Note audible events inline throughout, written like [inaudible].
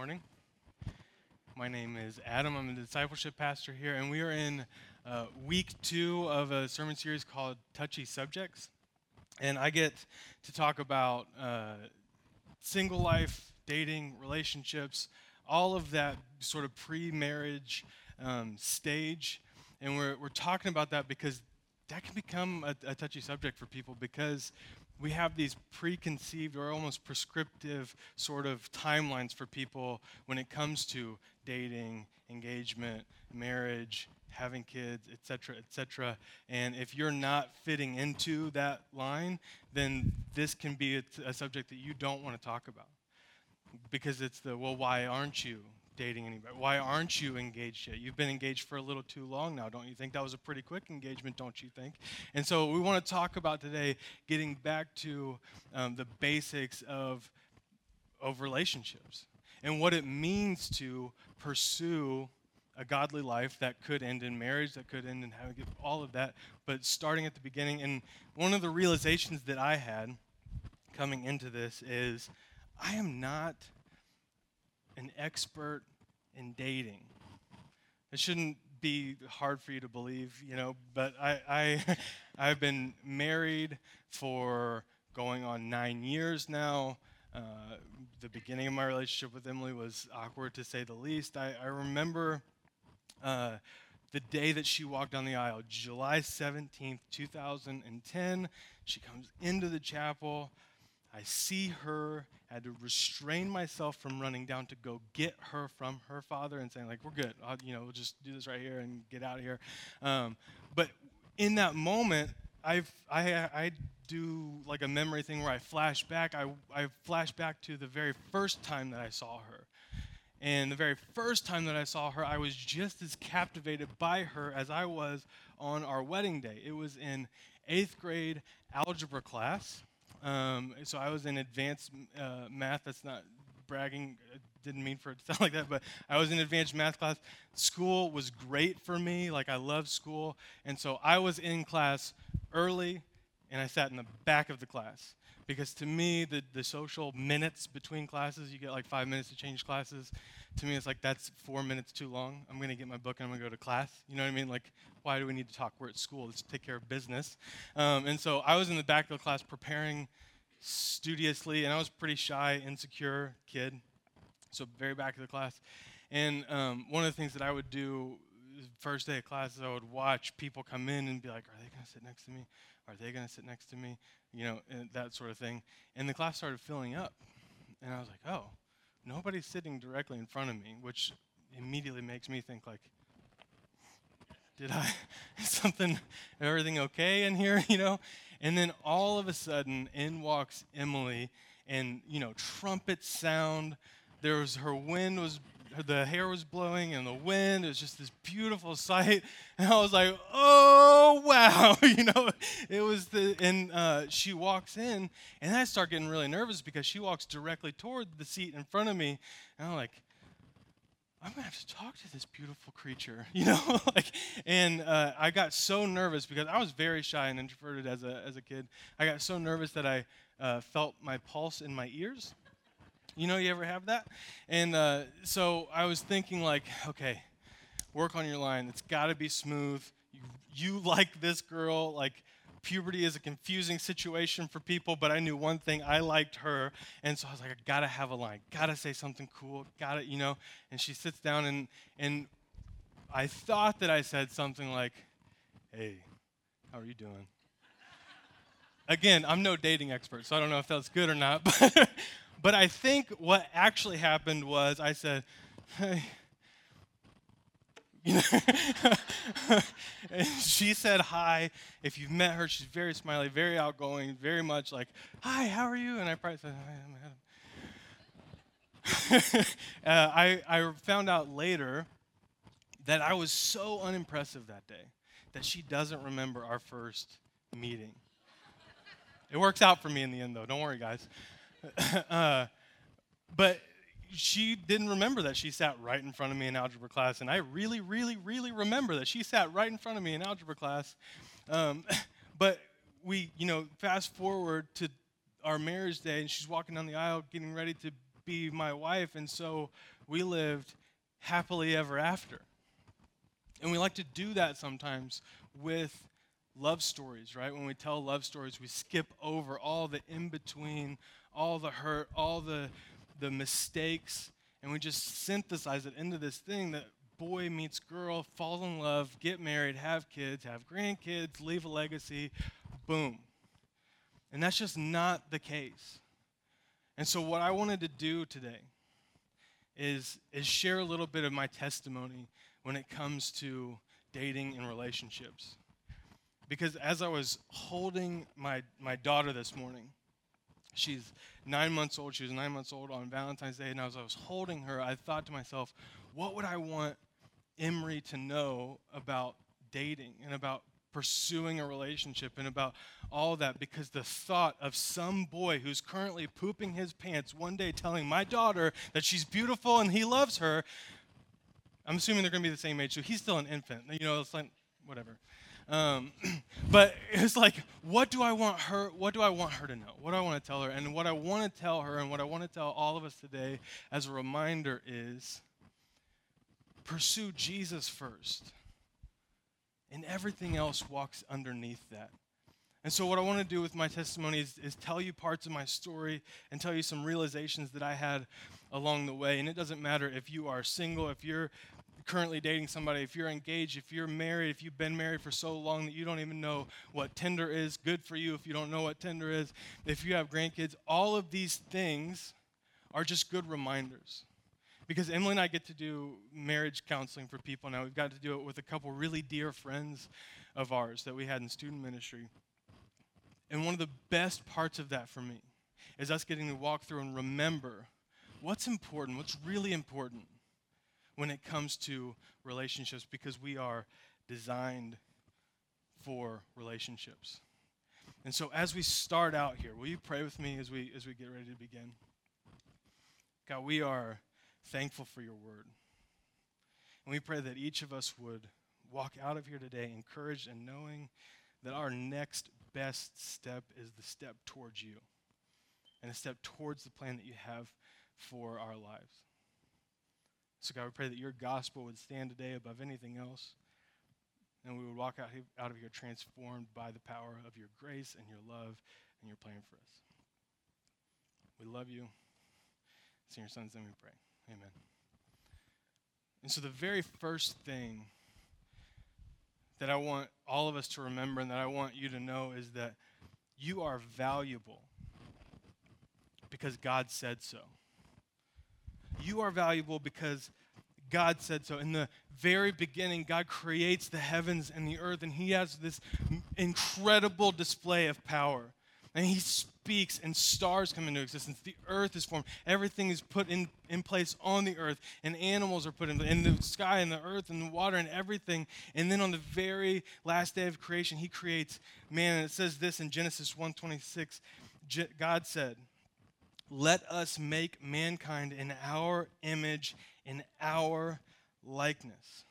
morning. My name is Adam. I'm the discipleship pastor here, and we are in uh, week two of a sermon series called Touchy Subjects. And I get to talk about uh, single life, dating, relationships, all of that sort of pre marriage um, stage. And we're, we're talking about that because that can become a, a touchy subject for people because we have these preconceived or almost prescriptive sort of timelines for people when it comes to dating, engagement, marriage, having kids, etc., etc. And if you're not fitting into that line, then this can be a, a subject that you don't want to talk about because it's the well, why aren't you? Dating anybody? Why aren't you engaged yet? You've been engaged for a little too long now, don't you think? That was a pretty quick engagement, don't you think? And so we want to talk about today getting back to um, the basics of, of relationships and what it means to pursue a godly life that could end in marriage, that could end in having all of that, but starting at the beginning. And one of the realizations that I had coming into this is I am not an expert in dating. It shouldn't be hard for you to believe, you know, but I, I [laughs] I've been married for going on nine years now. Uh, the beginning of my relationship with Emily was awkward to say the least. I, I remember uh, the day that she walked down the aisle, July 17th, 2010. She comes into the chapel. I see her, I had to restrain myself from running down to go get her from her father and saying, like, we're good. I'll, you know, we'll just do this right here and get out of here. Um, but in that moment, I've, I, I do like a memory thing where I flash back. I, I flash back to the very first time that I saw her. And the very first time that I saw her, I was just as captivated by her as I was on our wedding day. It was in eighth grade algebra class. Um, so I was in advanced uh, math. That's not bragging. I didn't mean for it to [laughs] sound like that, but I was in advanced math class. School was great for me. Like I love school, and so I was in class early, and I sat in the back of the class because to me the, the social minutes between classes you get like five minutes to change classes to me it's like that's four minutes too long. I'm going to get my book and i'm going to go to class. You know what i mean? Like why do we need to talk? We're at school. Let's take care of business. Um, and so i was in the back of the class preparing studiously and i was pretty shy insecure kid. So very back of the class. And um, one of the things that i would do first day of classes i would watch people come in and be like are they going to sit next to me? Are they going to sit next to me? You know, that sort of thing. And the class started filling up. And I was like, oh, nobody's sitting directly in front of me, which immediately makes me think, like, did I, [laughs] something, everything okay in here, [laughs] you know? And then all of a sudden, in walks Emily, and, you know, trumpets sound. There was, her wind was the hair was blowing and the wind. It was just this beautiful [laughs] sight. And I was like, oh, wow. [laughs] you know, it was the, and uh, she walks in, and I start getting really nervous because she walks directly toward the seat in front of me. And I'm like, I'm gonna have to talk to this beautiful creature, [laughs] you know, like, and uh, I got so nervous because I was very shy and introverted as a as a kid. I got so nervous that I uh, felt my pulse in my ears, you know, you ever have that? And uh, so I was thinking, like, okay, work on your line. It's got to be smooth. You, you [laughs] like this girl. Like, puberty is a confusing situation for people, but I knew one thing I liked her. And so I was like, I got to have a line. Got to say something cool. Got to, you know. And she sits down, and, and I thought that I said something like, hey, how are you doing? [laughs] Again, I'm no dating expert, so I don't know if that's good or not. [laughs] But but I think what actually happened was I said, hey, you know, [laughs] she said hi. If you've met her, she's very smiley, very outgoing, very much like, hi, how are you? And I probably said, hi, I'm Adam. [laughs] uh, I, I found out later that I was so unimpressive that day that she doesn't remember our first meeting. It works out for me in the end, though. Don't worry, guys. [laughs] uh, but she didn't remember that she sat right in front of me in algebra class, and I really, really, really remember that she sat right in front of me in algebra class. Um, [laughs] but we, you know, fast forward to our marriage day, and she's walking down the aisle getting ready to be my wife. And so we lived happily ever after. And we like to do that sometimes with love stories, right? When we tell love stories, we skip over all the in between, all the hurt, all the, the mistakes, and we just synthesize it into this thing that boy meets girl, fall in love, get married, have kids, have grandkids, leave a legacy, boom. And that's just not the case. And so, what I wanted to do today is, is share a little bit of my testimony when it comes to dating and relationships. Because as I was holding my, my daughter this morning, she's nine months old. She was nine months old on Valentine's Day. And as I was holding her, I thought to myself, what would I want Emery to know about dating and about pursuing a relationship and about all that because the thought of some boy who's currently pooping his pants one day telling my daughter that she's beautiful and he loves her i'm assuming they're going to be the same age so he's still an infant you know it's like whatever um, [clears throat] but it's like, what do I want her? What do I want her to know? What do I want to tell her? And what I want to tell her, and what I want to tell all of us today, as a reminder, is pursue Jesus first, and everything else walks underneath that. And so, what I want to do with my testimony is, is, tell you parts of my story and tell you some realizations that I had along the way. And it doesn't matter if you are single, if you're currently dating somebody, if you're engaged, if you're married, if you've been married for so long that you don't even know what Tinder is, good for you if you don't know what Tinder is, if you have grandkids, all of these things are just good reminders. Because Emily and I get to do marriage counseling for people now. We've got to do it with a couple really dear friends of ours that we had in student ministry. And one of the best parts of that for me is us getting to walk through and remember what's important, what's really important when it comes to relationships because we are designed for relationships. And so as we start out here, will you pray with me as we as we get ready to begin? God, we are thankful for your word. And we pray that each of us would walk out of here today encouraged and knowing that our next best step is the step towards you and a step towards the plan that you have for our lives. So, God, we pray that your gospel would stand today above anything else, and we would walk out, out of here transformed by the power of your grace and your love and your plan for us. We love you. It's in your son's name we pray. Amen. And so, the very first thing that I want all of us to remember and that I want you to know is that you are valuable because God said so. You are valuable because God said so. In the very beginning, God creates the heavens and the earth, and He has this incredible display of power. And He speaks, and stars come into existence. The earth is formed. Everything is put in, in place on the earth, and animals are put in, in the sky, and the earth, and the water, and everything. And then on the very last day of creation, He creates man. And it says this in Genesis 1:26. God said, let us make mankind in our image, in our likeness.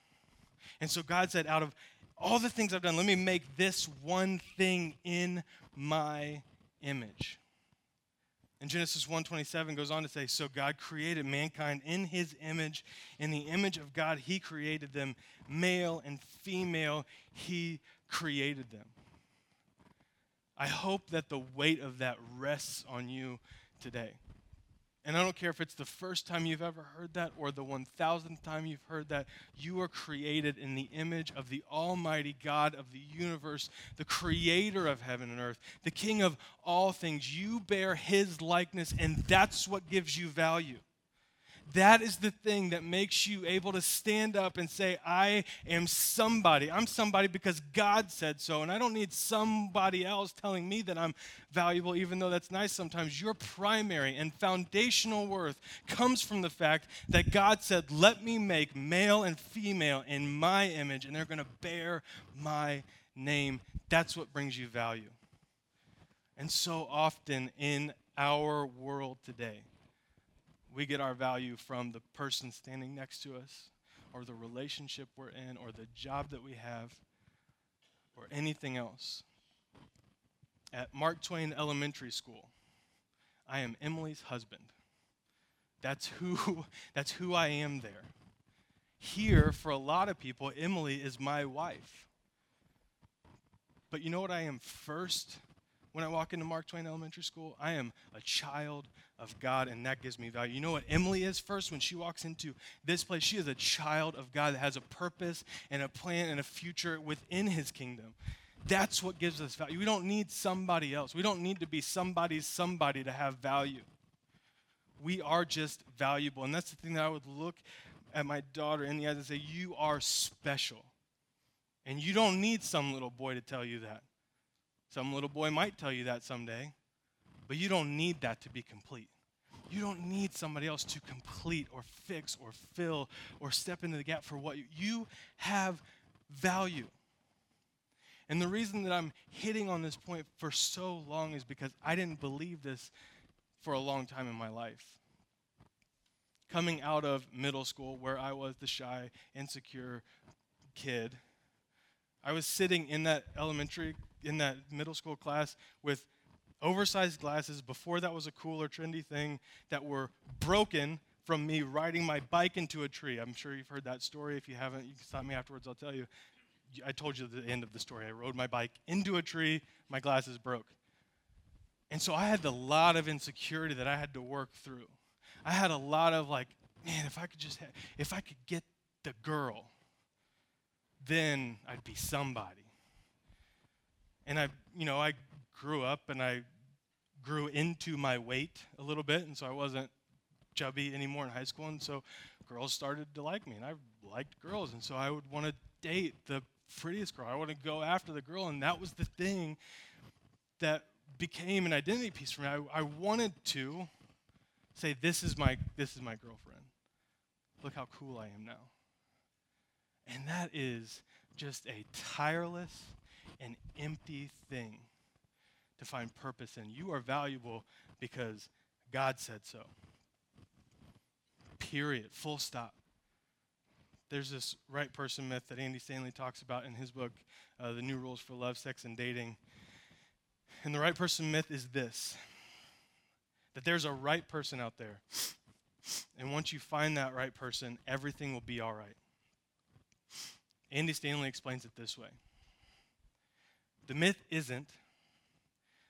And so God said, out of all the things I've done, let me make this one thing in my image. And Genesis 1:27 goes on to say, "So God created mankind in his image, in the image of God he created them, male and female he created them." I hope that the weight of that rests on you today. And I don't care if it's the first time you've ever heard that or the 1000th time you've heard that. You are created in the image of the Almighty God of the universe, the creator of heaven and earth, the King of all things. You bear his likeness, and that's what gives you value. That is the thing that makes you able to stand up and say, I am somebody. I'm somebody because God said so. And I don't need somebody else telling me that I'm valuable, even though that's nice sometimes. Your primary and foundational worth comes from the fact that God said, Let me make male and female in my image, and they're going to bear my name. That's what brings you value. And so often in our world today, we get our value from the person standing next to us, or the relationship we're in, or the job that we have, or anything else. At Mark Twain Elementary School, I am Emily's husband. That's who, [laughs] that's who I am there. Here, for a lot of people, Emily is my wife. But you know what I am first when I walk into Mark Twain Elementary School? I am a child of God, and that gives me value. You know what Emily is first when she walks into this place? She is a child of God that has a purpose and a plan and a future within his kingdom. That's what gives us value. We don't need somebody else. We don't need to be somebody's somebody to have value. We are just valuable. And that's the thing that I would look at my daughter in the eyes and say, You are special. And you don't need some little boy to tell you that. Some little boy might tell you that someday, but you don't need that to be complete. You don't need somebody else to complete or fix or fill or step into the gap for what you, you have value. And the reason that I'm hitting on this point for so long is because I didn't believe this for a long time in my life. Coming out of middle school, where I was the shy, insecure kid, I was sitting in that elementary, in that middle school class with oversized glasses. Before that was a cool or trendy thing that were broken from me riding my bike into a tree. I'm sure you've heard that story. If you haven't, you can stop me afterwards, I'll tell you. I told you the end of the story. I rode my bike into a tree, my glasses broke. And so I had a lot of insecurity that I had to work through. I had a lot of like, man, if I could just have, if I could get the girl, then I'd be somebody. And I, you know, I grew up and I grew into my weight a little bit, and so I wasn't chubby anymore in high school, and so girls started to like me, and I liked girls, and so I would want to date the prettiest girl. I want to go after the girl, and that was the thing that became an identity piece for me. I, I wanted to say, "This is my this is my girlfriend. Look how cool I am now." And that is just a tireless and empty thing to find purpose in. You are valuable because God said so. Period. Full stop. There's this right person myth that Andy Stanley talks about in his book, uh, The New Rules for Love, Sex, and Dating. And the right person myth is this that there's a right person out there. And once you find that right person, everything will be all right. Andy Stanley explains it this way The myth isn't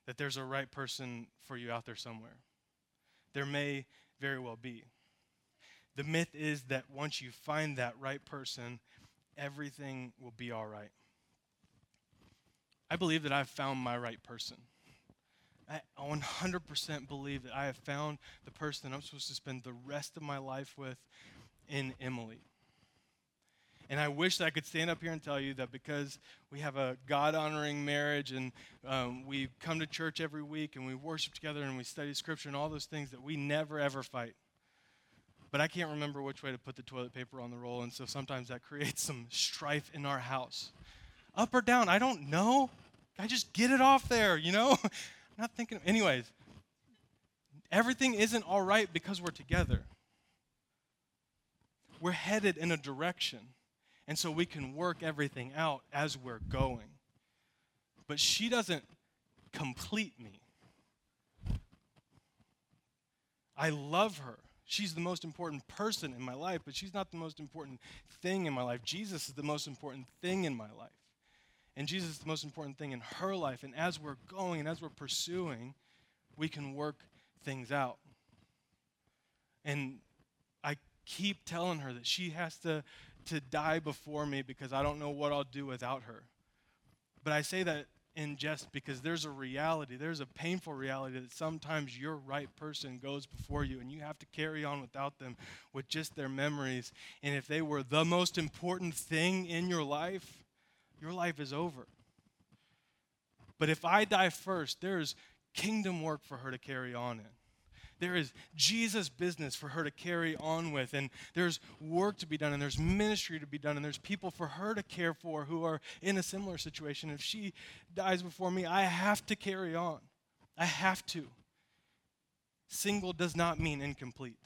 that there's a right person for you out there somewhere. There may very well be. The myth is that once you find that right person, everything will be all right. I believe that I've found my right person. I 100% believe that I have found the person I'm supposed to spend the rest of my life with in Emily. And I wish that I could stand up here and tell you that because we have a God honoring marriage and um, we come to church every week and we worship together and we study scripture and all those things that we never ever fight. But I can't remember which way to put the toilet paper on the roll, and so sometimes that creates [laughs] some strife in our house. Up or down, I don't know. I just get it off there, you know? I'm [laughs] not thinking. Anyways, everything isn't all right because we're together. We're headed in a direction. And so we can work everything out as we're going. But she doesn't complete me. I love her. She's the most important person in my life, but she's not the most important thing in my life. Jesus is the most important thing in my life. And Jesus is the most important thing in her life. And as we're going and as we're pursuing, we can work things out. And I keep telling her that she has to to die before me because I don't know what I'll do without her. But I say that in jest because there's a reality, there's a painful reality that sometimes your right person goes before you and you have to carry on without them with just their memories. And if they were the most important thing in your life, your life is over. But if I die first, there's kingdom work for her to carry on in. There is Jesus' business for her to carry on with, and there's work to be done, and there's ministry to be done, and there's people for her to care for who are in a similar situation. If she dies before me, I have to carry on. I have to. Single does not mean incomplete.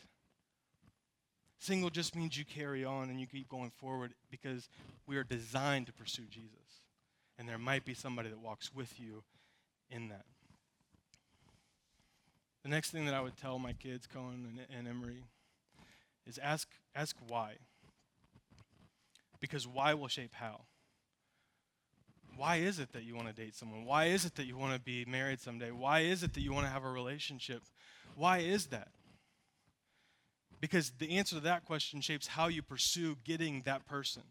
Single just means you carry on and you keep going forward because we are designed to pursue Jesus. And there might be somebody that walks with you in that. The next thing that I would tell my kids, Cohen and, and Emery, is ask, ask why. Because why will shape how. Why is it that you want to date someone? Why is it that you want to be married someday? Why is it that you want to have a relationship? Why is that? Because the answer to that question shapes how you pursue getting that person.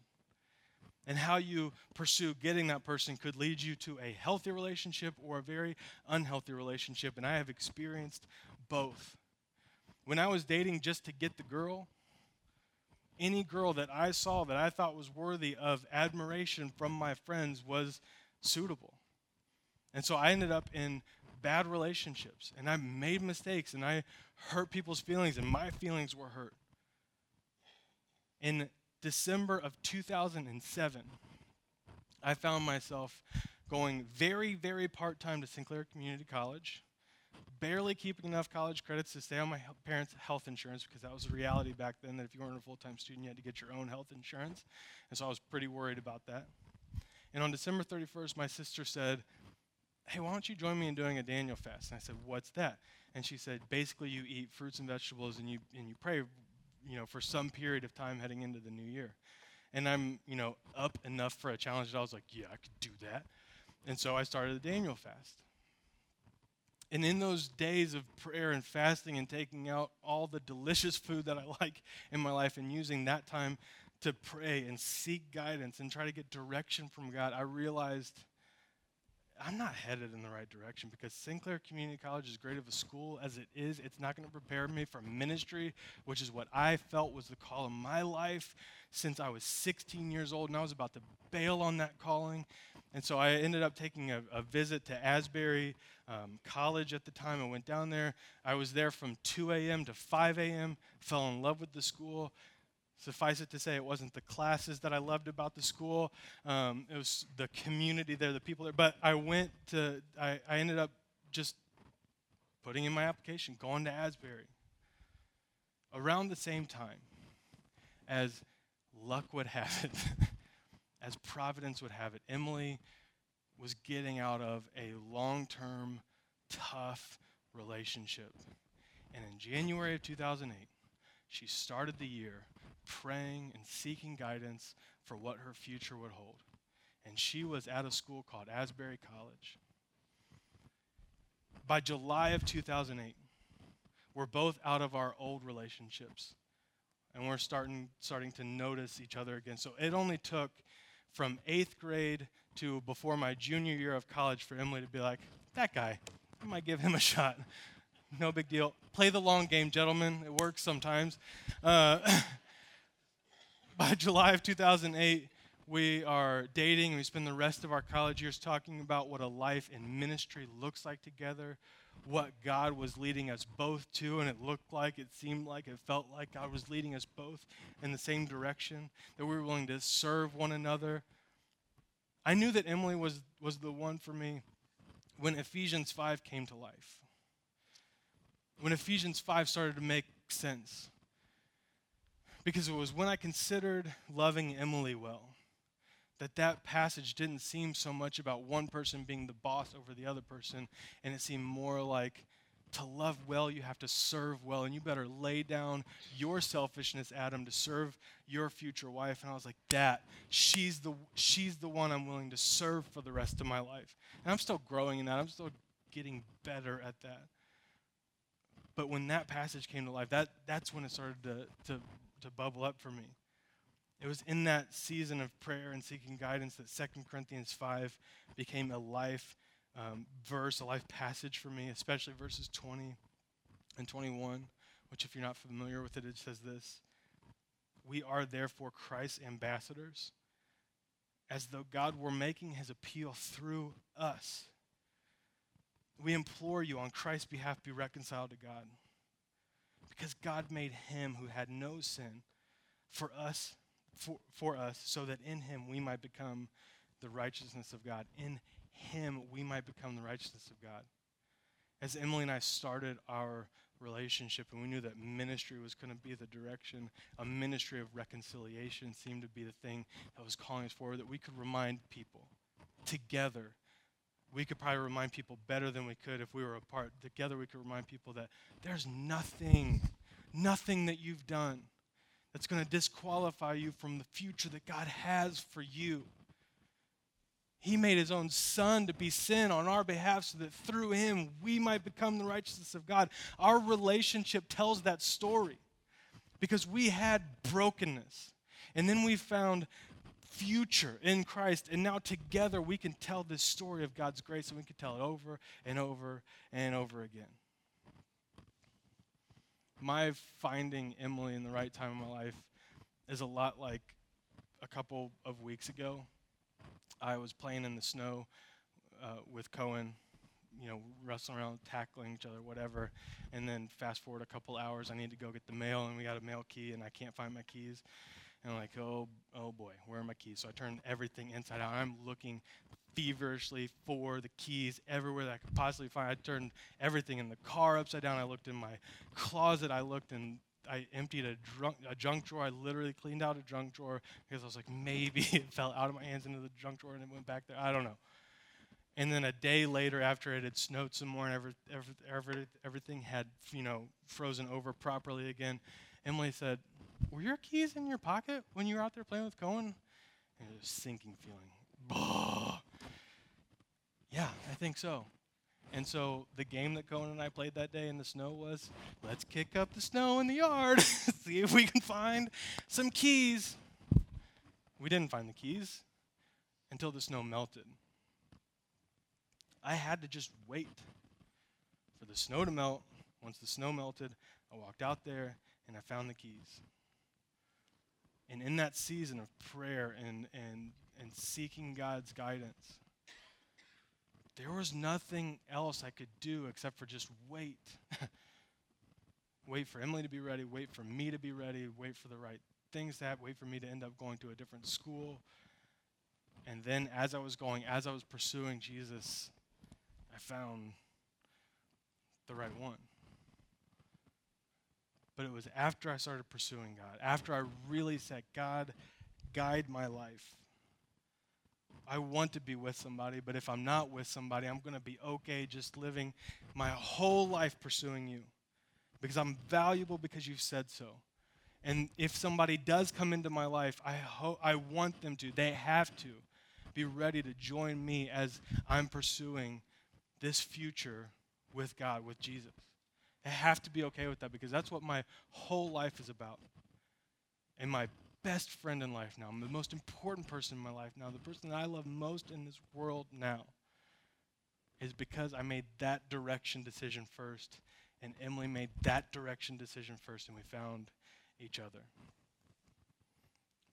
And how you pursue getting that person could lead you to a healthy relationship or a very unhealthy relationship. And I have experienced both. When I was dating just to get the girl, any girl that I saw that I thought was worthy of admiration from my friends was suitable. And so I ended up in bad relationships and I made mistakes and I hurt people's feelings and my feelings were hurt. In December of 2007, I found myself going very, very part time to Sinclair Community College barely keeping enough college credits to stay on my parents' health insurance because that was the reality back then that if you weren't a full time student, you had to get your own health insurance. And so I was pretty worried about that. And on December 31st, my sister said, Hey, why don't you join me in doing a Daniel fast? And I said, What's that? And she said, Basically, you eat fruits and vegetables and you, and you pray you know, for some period of time heading into the new year. And I'm, you know, up enough for a challenge that I was like, yeah, I could do that. And so I started the Daniel fast. And in those days of prayer and fasting and taking out all the delicious food that I [laughs] like in my life and using that time to pray and seek guidance and try to get direction from God, I realized I'm not headed in the right direction because Sinclair Community College, as great of a school as it is, it's not going to prepare me for ministry, which is what I felt was the call of my life since I was 16 years old and I was about to bail on that calling. And so I ended up taking a, a visit to Asbury um, College at the time. I went down there. I was there from 2 a.m. to 5 a.m., fell in love with the school. Suffice it to say, it wasn't the classes that I loved about the school. Um, it was the community there, the people there. But I went to, I, I ended up just putting in my application, going to Asbury. Around the same time, as luck would have it, [laughs] as providence would have it, Emily was getting out of a long term, tough relationship. And in January of 2008, she started the year praying and seeking guidance for what her future would hold. And she was at a school called Asbury College. By July of 2008, we're both out of our old relationships and we're starting starting to notice each other again. So it only took from eighth grade to before my junior year of college for Emily to be like, that guy, I might give him a shot. [laughs] No big deal. Play the long game, gentlemen. It works sometimes. Uh, [laughs] by [laughs] July of 2008, we are dating. We spend the rest of our college years talking about what a life in ministry looks like together, what God was leading us both to, and it looked like, it seemed like, it felt like God was leading us both in the same direction, that we were willing to serve one another. I knew that Emily was, was the one for me when Ephesians 5 came to life. When Ephesians 5 started to make sense. Because it was when I considered loving Emily well that that passage didn't seem so much about one person being the boss over the other person, and it seemed more like to love well, you have to serve well, and you better lay down your selfishness, Adam, to serve your future wife. And I was like, that she's the she's the one I'm willing to serve for the rest of my life. And I'm still growing in that. I'm still getting better at that. But when that passage came to life, that that's when it started to to, to bubble up for me. It was in that season of prayer and seeking guidance that 2 Corinthians 5 became a life um, verse, a life passage for me, especially verses 20 and 21, which, if you're not familiar with it, it says this We are therefore Christ's ambassadors, as though God were making his appeal through us. We implore you on Christ's behalf be reconciled to God. Because God made him who had no sin for us for, for us so that in him we might become the righteousness of God. In him we might become the righteousness of God. As Emily and I started our relationship and we knew that ministry was going to be the direction, a ministry of reconciliation seemed to be the thing that was calling us forward, that we could remind people together we could probably remind people better than we could if we were apart. Together, we could remind people that there's nothing, nothing that you've done that's going to disqualify you from the future that God has for you. He made his own son to be sin on our behalf so that through him we might become the righteousness of God. Our relationship tells that story because we had brokenness. And then we found future in Christ. And now together we can tell this story of God's grace and we can tell it over and over and over again. My finding Emily in the right time of my life is a lot like a couple of weeks ago. I was playing in the snow uh, with Cohen, you know, wrestling around, tackling each other, whatever. And then fast forward a couple hours, I need to go get the mail, and we got a mail key, and I can't find my keys. And I'm like, oh, oh boy, where are my keys? So I turned everything inside out. I'm looking feverishly for the keys everywhere that I could possibly find. I turned everything in the car upside down. I looked in my closet. I looked in I emptied a, drunk, a junk drawer. I literally cleaned out a junk drawer because I was like, maybe [laughs] it fell out of my hands into the junk drawer and it went back there. I don't know. And then a day later, after it had snowed some more and every, every, every, everything had, you know, frozen over properly again, Emily said, "Were your keys in your pocket when you were out there playing with Cohen?" And a sinking feeling. Bah. Yeah, I think so. And so the game that Cohen and I played that day in the snow was let's kick up the snow in the yard, [laughs] see if we can find some keys. We didn't find the keys until the snow melted. I had to just wait for the snow to melt. Once the snow melted, I walked out there and I found the keys. And in that season of prayer and, and, and seeking God's guidance, there was nothing else I could do except for just wait. [laughs] wait for Emily to be ready, wait for me to be ready, wait for the right things to happen, wait for me to end up going to a different school. And then as I was going, as I was pursuing Jesus, I found the right one. But it was after I started pursuing God, after I really said, God, guide my life I want to be with somebody, but if I'm not with somebody, I'm going to be okay just living my whole life pursuing you because I'm valuable because you've said so. And if somebody does come into my life, I hope I want them to. They have to be ready to join me as I'm pursuing this future with God, with Jesus. They have to be okay with that because that's what my whole life is about. And my best friend in life now. The most important person in my life now. The person that I love most in this world now is because I made that direction decision first, and Emily made that direction decision first, and we found each other.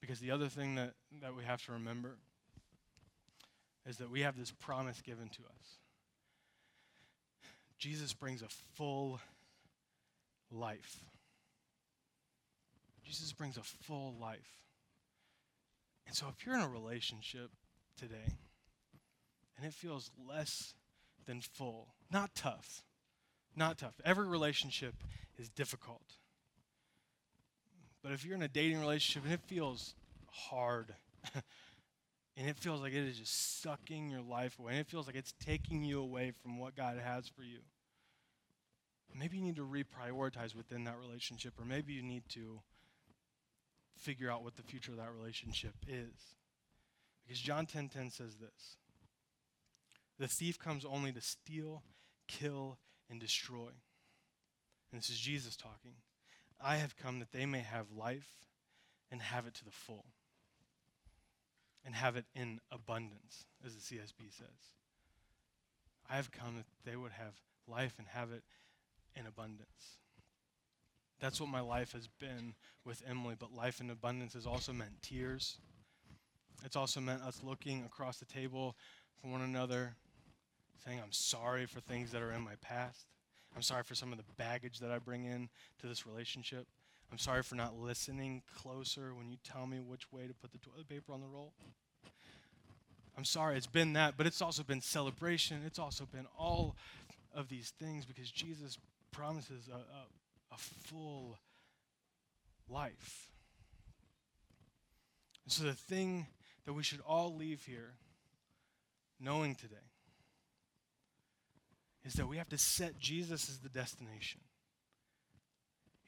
Because the other thing that, that we have to remember is that we have this promise given to us. Jesus brings a full life. Jesus brings a full life. And so if you're in a relationship today and it feels less than full, not tough, not tough. Every relationship is difficult. But if you're in a dating relationship and it feels hard, [laughs] and it feels like it is just sucking your life away, and it feels like it's taking you away from what God has for you, maybe you need to reprioritize within that relationship, or maybe you need to figure out what the future of that relationship is. Because John 10:10 10, 10 says this. The thief comes only to steal, kill, and destroy. And this is Jesus talking. I have come that they may have life and have it to the full. And have it in abundance, as the CSB says. I have come that they would have life and have it in abundance. That's what my life has been with Emily, but life in abundance has also meant tears. It's also meant us looking across the table for one another, saying, I'm sorry for things that are in my past. I'm sorry for some of the baggage that I bring in to this relationship. I'm sorry for not listening closer when you tell me which way to put the toilet paper on the roll. I'm sorry, it's been that, but it's also been celebration. It's also been all of these things because Jesus promises a, a a full life. And so, the thing that we should all leave here knowing today is that we have to set Jesus as the destination.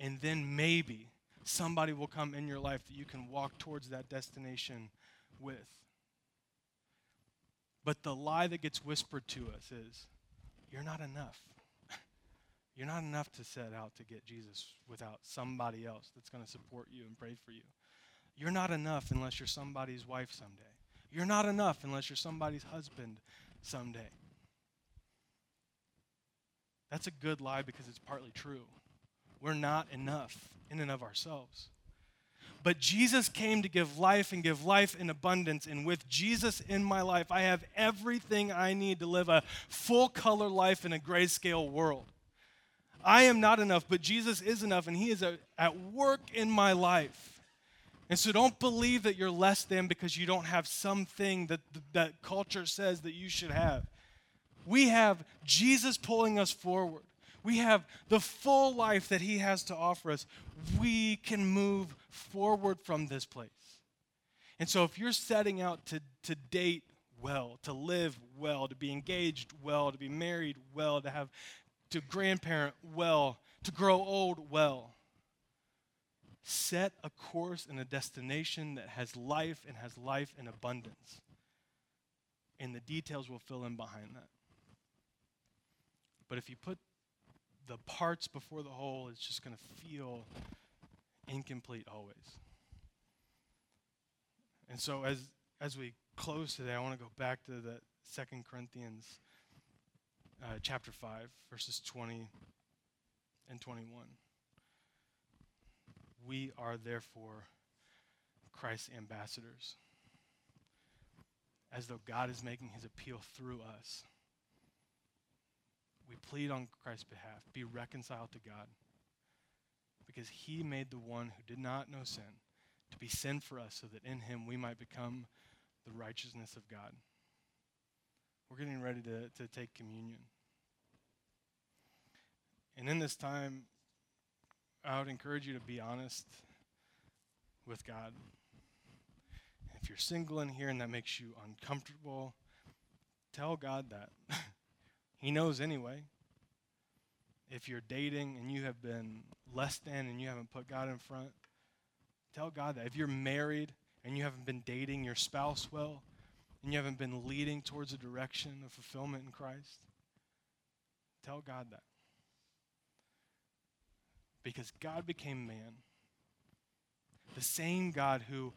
And then maybe somebody will come in your life that you can walk towards that destination with. But the lie that gets whispered to us is you're not enough. You're not enough to set out to get Jesus without somebody else that's going to support you and pray for you. You're not enough unless you're somebody's wife someday. You're not enough unless you're somebody's husband someday. That's a good lie because it's partly true. We're not enough in and of ourselves. But Jesus came to give life and give life in abundance. And with Jesus in my life, I have everything I need to live a full color life in a grayscale world. I am not enough, but Jesus is enough, and He is at work in my life. And so don't believe that you're less than because you don't have something that, that culture says that you should have. We have Jesus pulling us forward. We have the full life that He has to offer us. We can move forward from this place. And so, if you're setting out to, to date well, to live well, to be engaged well, to be married well, to have to grandparent well, to grow old well, set a course and a destination that has life and has life in abundance. And the details will fill in behind that. But if you put the parts before the whole, it's just going to feel incomplete always. And so as as we close today, I want to go back to the Second Corinthians uh, chapter 5, verses 20 and 21. We are therefore Christ's ambassadors, as though God is making his appeal through us. We plead on Christ's behalf be reconciled to God because he made the one who did not know sin to be sin for us so that in him we might become the righteousness of God. We're getting ready to, to take communion. And in this time, I would encourage you to be honest with God. If you're single in here and that makes you uncomfortable, tell God that. [laughs] he knows anyway. If you're dating and you have been less than and you haven't put God in front, tell God that. If you're married and you haven't been dating your spouse well and you haven't been leading towards a direction of fulfillment in Christ, tell God that. Because God became man. The same God who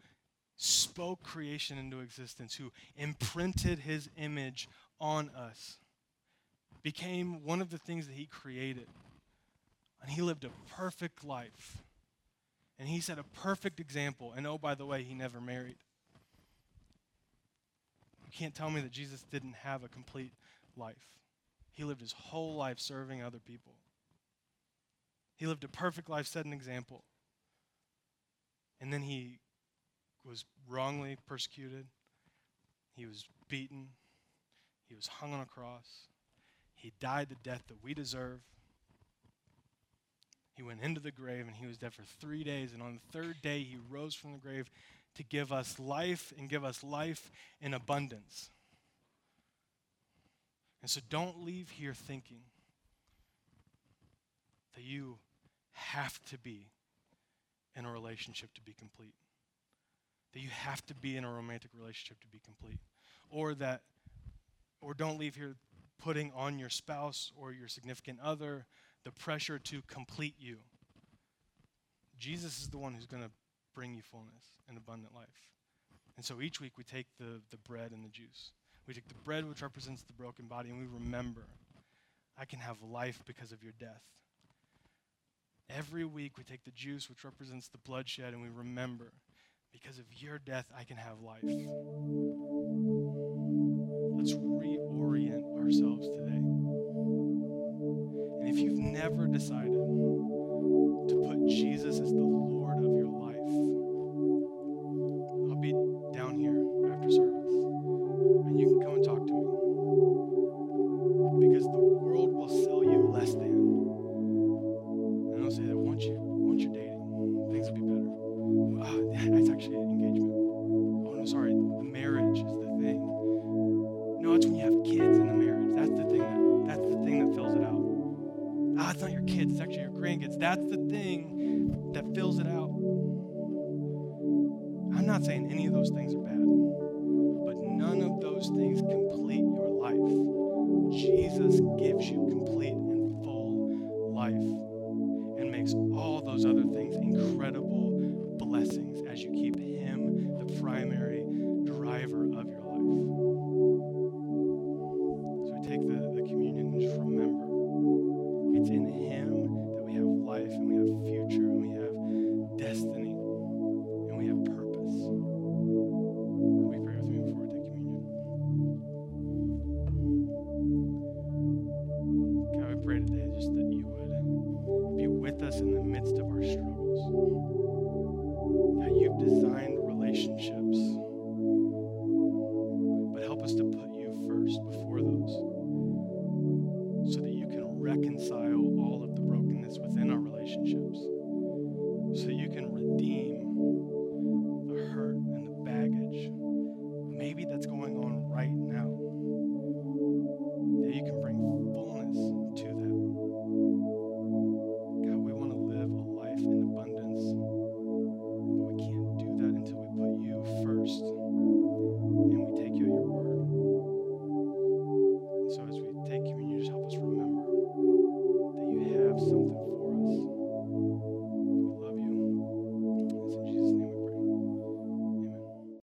spoke creation into existence, who imprinted his image on us, became one of the things that he created. And he lived a perfect life. And he set a perfect example. And oh, by the way, he never married. You can't tell me that Jesus didn't have a complete life. He lived his whole life serving other people. He lived a perfect life, set an example. And then he was wrongly persecuted. He was beaten. He was hung on a cross. He died the death that we deserve. He went into the grave and he was dead for three days. And on the third day, he rose from the grave to give us life and give us life in abundance. And so don't leave here thinking that you have to be in a relationship to be complete. That you have to be in a romantic relationship to be complete. Or that, or don't leave here putting on your spouse or your significant other the pressure to complete you. Jesus is the one who's going to bring you fullness and abundant life. And so each week we take the, the bread and the juice. We take the bread, which represents the broken body, and we remember I can have life because of your death. Every week we take the juice, which represents the bloodshed, and we remember because of your death, I can have life. Let's reorient ourselves today. And if you've never decided to put Jesus as the Lord